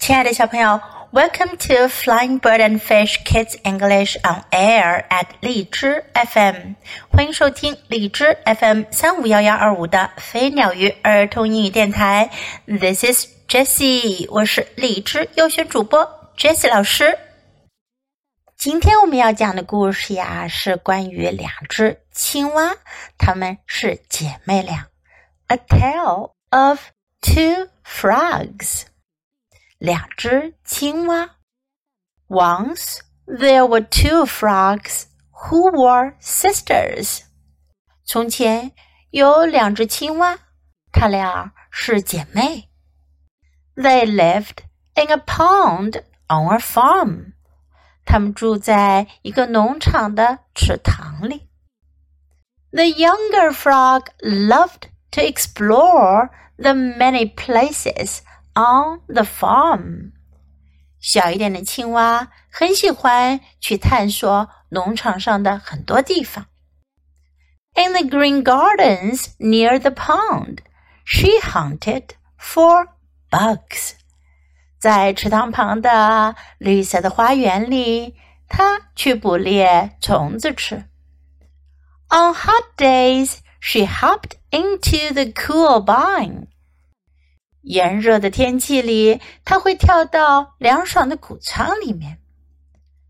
亲爱的小朋友，Welcome to Flying Bird and Fish Kids English on Air at 荔枝 FM，欢迎收听荔枝 FM 三五幺幺二五的飞鸟鱼儿童英语电台。This is Jessie，我是荔枝优选主播 Jessie 老师。今天我们要讲的故事呀，是关于两只青蛙，它们是姐妹俩。A tale of two frogs。 两只青蛙。Once there were two frogs who were sisters. 从前有两只青蛙，它俩是姐妹。They lived in a pond on a farm. 他们住在一个农场的池塘里。The younger frog loved to explore the many places on the farm，小一点的青蛙很喜欢去探索农场上的很多地方。In the green gardens near the pond, she hunted for bugs. 在池塘旁的绿色的花园里，她去捕猎虫子吃。On hot days, she hopped into the cool barn. 炎热的天气里，它会跳到凉爽的谷仓里面。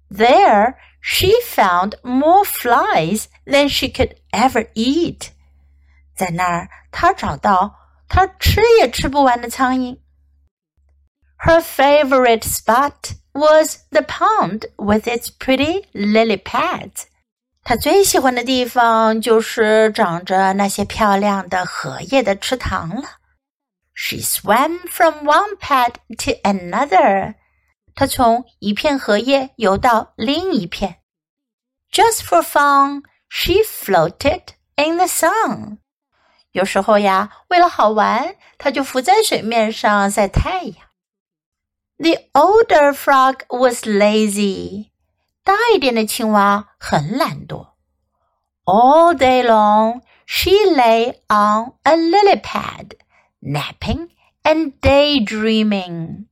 There, she found more flies than she could ever eat. 在那儿，她找到她吃也吃不完的苍蝇。Her favorite spot was the pond with its pretty lily pads. 她最喜欢的地方就是长着那些漂亮的荷叶的池塘了。she swam from one pad to another. 她从一片荷叶游到另一片。Just for fun, she floated in the sun. 有时候呀，为了好玩，她就浮在水面上晒太阳。The older frog was lazy. 大一点的青蛙很懒惰。All day long, she lay on a lily pad napping and daydreaming。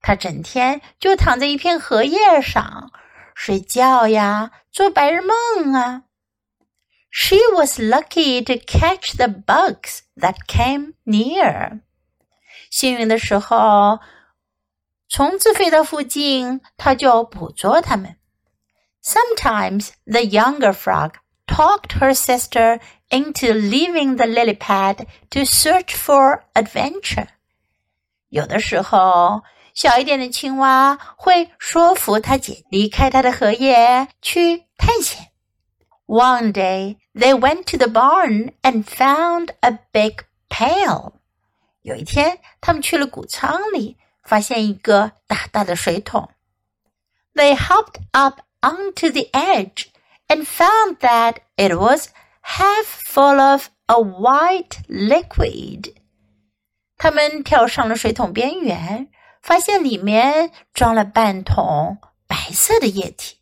他整天就躺在一片荷叶上睡觉呀，做白日梦啊。She was lucky to catch the bugs that came near。幸运的时候，虫子飞到附近，她就捕捉它们。Sometimes the younger frog talked her sister into leaving the lily pad to search for adventure。有的时候，小一点的青蛙会说服他姐离开它的荷叶去探险。One day they went to the barn and found a big pail。有一天，他们去了谷仓里，发现一个大大的水桶。They hopped up onto the edge and found that it was half full of a white liquid。他们跳上了水桶边缘，发现里面装了半桶白色的液体。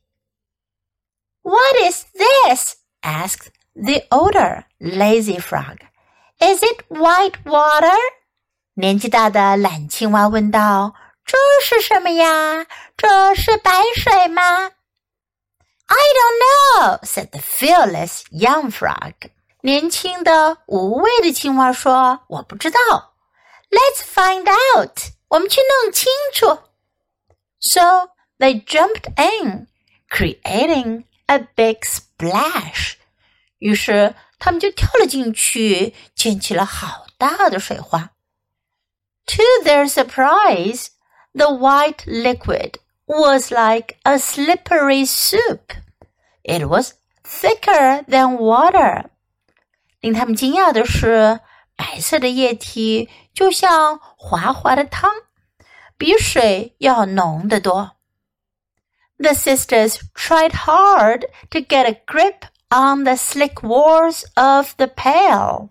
What is this? asked the older lazy frog. Is it white water? 年纪大的懒青蛙问道：“这是什么呀？这是白水吗？” I don't know," said the fearless young frog. 年轻的无畏的青蛙说：“我不知道。” Let's find out. 我们去弄清楚。So they jumped in, creating a big splash. 于是他们就跳了进去，溅起了好大的水花。To their surprise, the white liquid was like a slippery soup. It was thicker than water. 令他们惊讶的是，白色的液体就像滑滑的汤，比水要浓得多。The sisters tried hard to get a grip on the slick walls of the pail.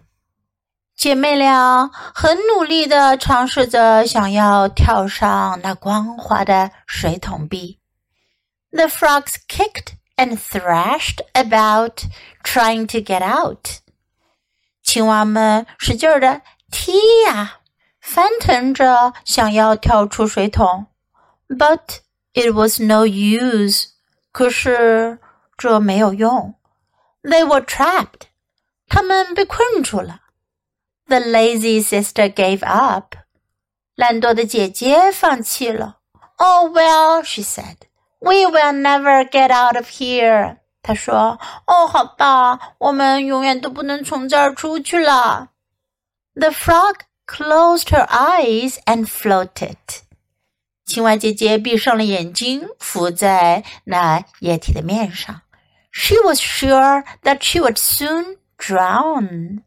姐妹俩很努力地尝试着想要跳上那光滑的水桶壁。The frogs kicked and thrashed about, trying to get out. 青蛙们使劲儿的踢呀，翻腾着想要跳出水桶，but it was no use。可是这没有用。They were trapped。他们被困住了。The lazy sister gave up。懒惰的姐姐放弃了。Oh well, she said, we will never get out of here. 她说：“哦，好吧，我们永远都不能从这儿出去了。” The frog closed her eyes and floated. 青蛙姐姐闭上了眼睛，浮在那液体的面上。She was sure that she would soon drown.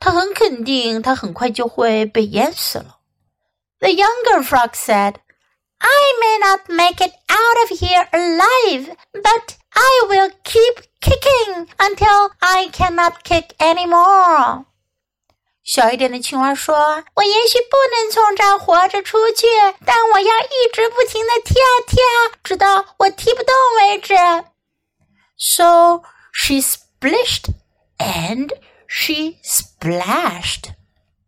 她很肯定，她很快就会被淹死了。The younger frog said, I may not make it out of here alive, but I will keep kicking until I cannot kick anymore. 小一点的青蛙说：“我也许不能从这儿活着出去，但我要一直不停的踢啊踢啊，直到我踢不动为止。” So she splished and she splashed.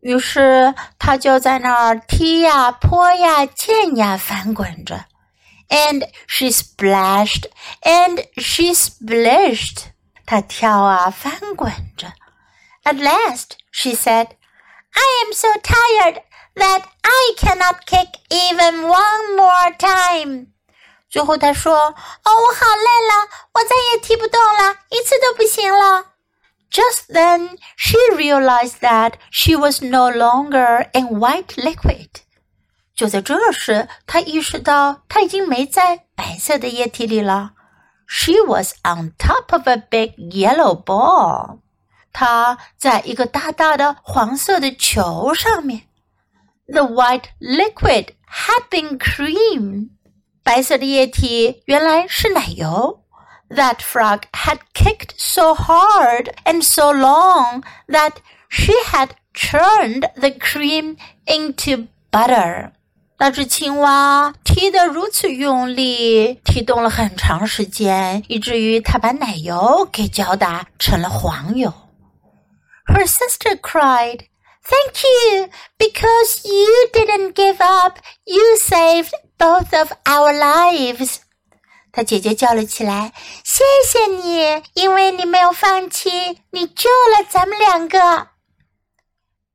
于是他就在那儿踢呀、泼呀、溅呀、翻滚着。And she splashed, and she splished. 她跳啊，翻滚着。At last, she said, "I am so tired that I cannot kick even one more time." 最后她说：“哦，我好累了，我再也踢不动了，一次都不行了。” Just then, she realized that she was no longer in white liquid. 就在这时，她意识到她已经没在白色的液体里了。She was on top of a big yellow ball. 她在一个大大的黄色的球上面。The white liquid had been cream. 白色的液体原来是奶油。 that frog had kicked so hard and so long that she had churned the cream into butter. 那只青蛙踢得如此用力，踢动了很长时间，以至于它把奶油给搅打成了黄油。Her sister cried, Thank you, because you didn't give up. You saved both of our lives. 他姐姐叫了起来：“谢谢你，因为你没有放弃，你救了咱们两个。”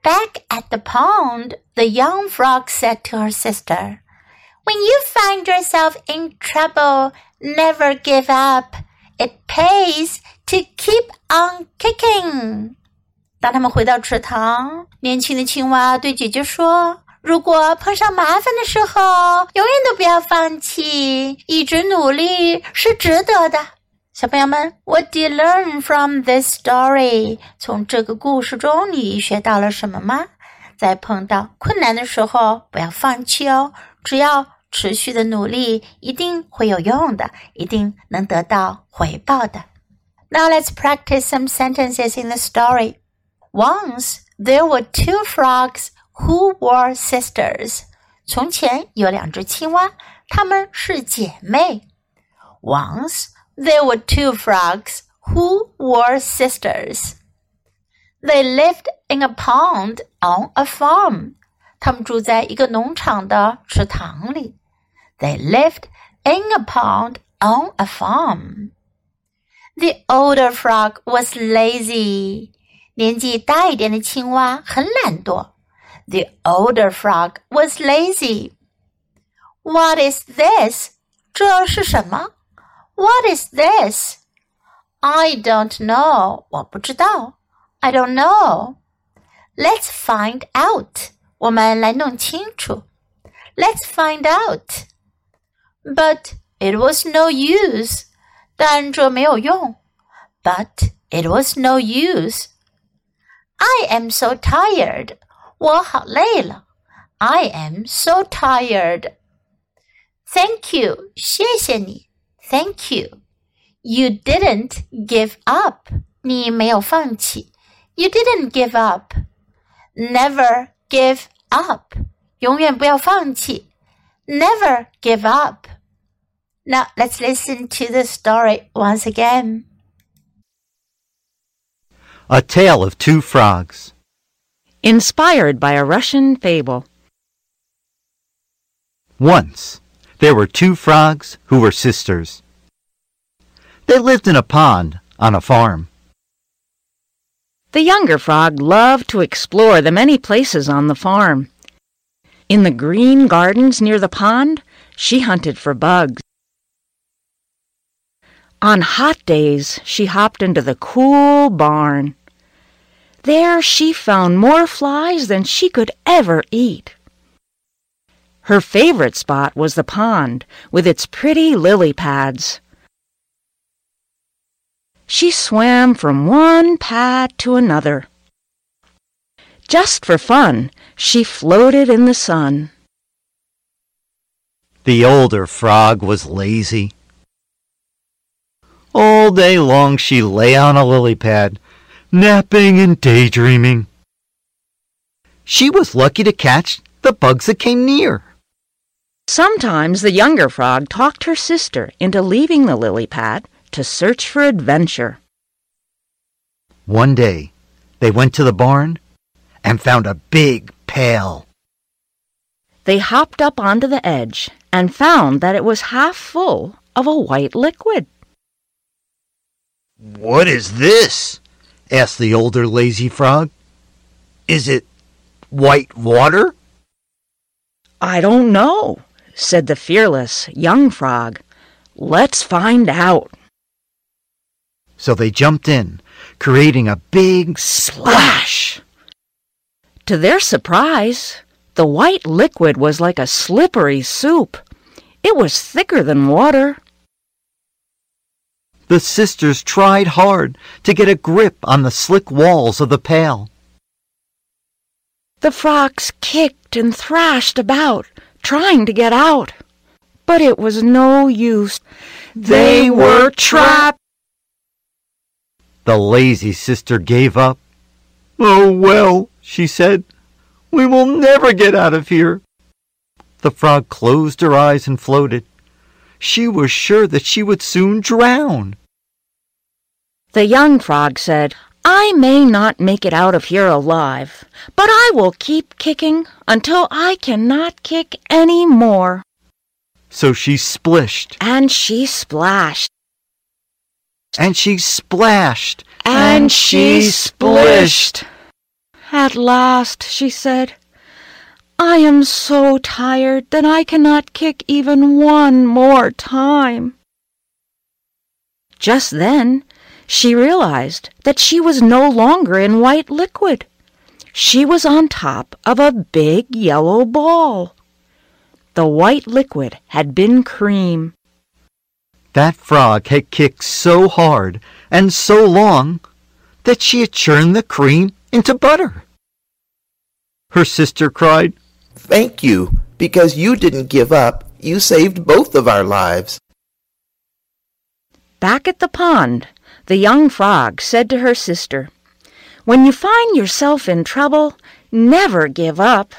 Back at the pond, the young frog said to her sister, When you find yourself in trouble, never give up. It pays to keep on kicking. 当他们回到池塘，年轻的青蛙对姐姐说：如果碰上麻烦的时候，永远都不要放弃，一直努力是值得的。小朋友们，What do you learn from this story？从这个故事中，你学到了什么吗？在碰到困难的时候，不要放弃哦，只要持续的努力，一定会有用的，一定能得到回报的。Now let's practice some sentences in the story. Once there were two frogs who were sisters. 从前有两只青蛙，她们是姐妹。Once there were two frogs who were sisters. They lived in a pond on a farm. 他们住在一个农场的池塘里。They lived in a pond on a farm. The older frog was lazy. 年纪大一点的青蛙很懒惰。 the older frog was lazy. What is this? 这是什么？What is this? I don't know. 我不知道。I don't know. Let's find out. 我们来弄清楚。Let's find out. But it was no use. 但这没有用。But it was no use. I am so tired. 我好累了。I am so tired. Thank you，谢谢你。Thank you. You didn't give up. 你没有放弃。You didn't give up. Never give up. 永远不要放弃。Never give up. Now let's listen to the story once again. A Tale of Two Frogs. inspired by a Russian fable. Once, there were two frogs who were sisters. They lived in a pond on a farm. The younger frog loved to explore the many places on the farm. In the green gardens near the pond, she hunted for bugs. On hot days, she hopped into the cool barn. There she found more flies than she could ever eat. Her favorite spot was the pond with its pretty lily pads. She swam from one pad to another. Just for fun, she floated in the sun. The older frog was lazy. All day long she lay on a lily pad, napping and daydreaming. She was lucky to catch the bugs that came near. Sometimes the younger frog talked her sister into leaving the lily pad to search for adventure. One day, they went to the barn and found a big pail. They hopped up onto the edge and found that it was half full of a white liquid. What is this? Asked the older lazy frog. Is it white water? I don't know, said the fearless young frog. Let's find out. So they jumped in, creating a big splash. To their surprise, the white liquid was like a slippery soup. It was thicker than water. The sisters tried hard to get a grip on the slick walls of the pail. The frogs kicked and thrashed about, trying to get out. But it was no use. They were trapped. The lazy sister gave up. Oh, well, she said, we will never get out of here. The frog closed her eyes and floated. She was sure that she would soon drown. The young frog said, I may not make it out of here alive, but I will keep kicking until I cannot kick any more. So she splished. And she splashed. And she splashed. And she splished. At last, she said, I am so tired that I cannot kick even one more time. Just then, she realized that she was no longer in white liquid. She was on top of a big yellow ball. The white liquid had been cream. That frog had kicked so hard and so long that she had churned the cream into butter. Her sister cried, Thank you, because you didn't give up. You saved both of our lives. Back at the pond, the young frog said to her sister, When you find yourself in trouble, never give up.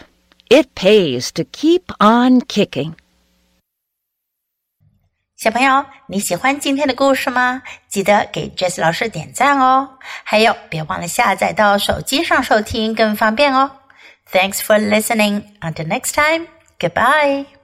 It pays to keep on kicking. 小朋友，你喜欢今天的故事吗？记得给 Jess 老师点赞哦！还有，别忘了下载到手机上收听，更方便哦。 Thanks for listening. Until next time, goodbye.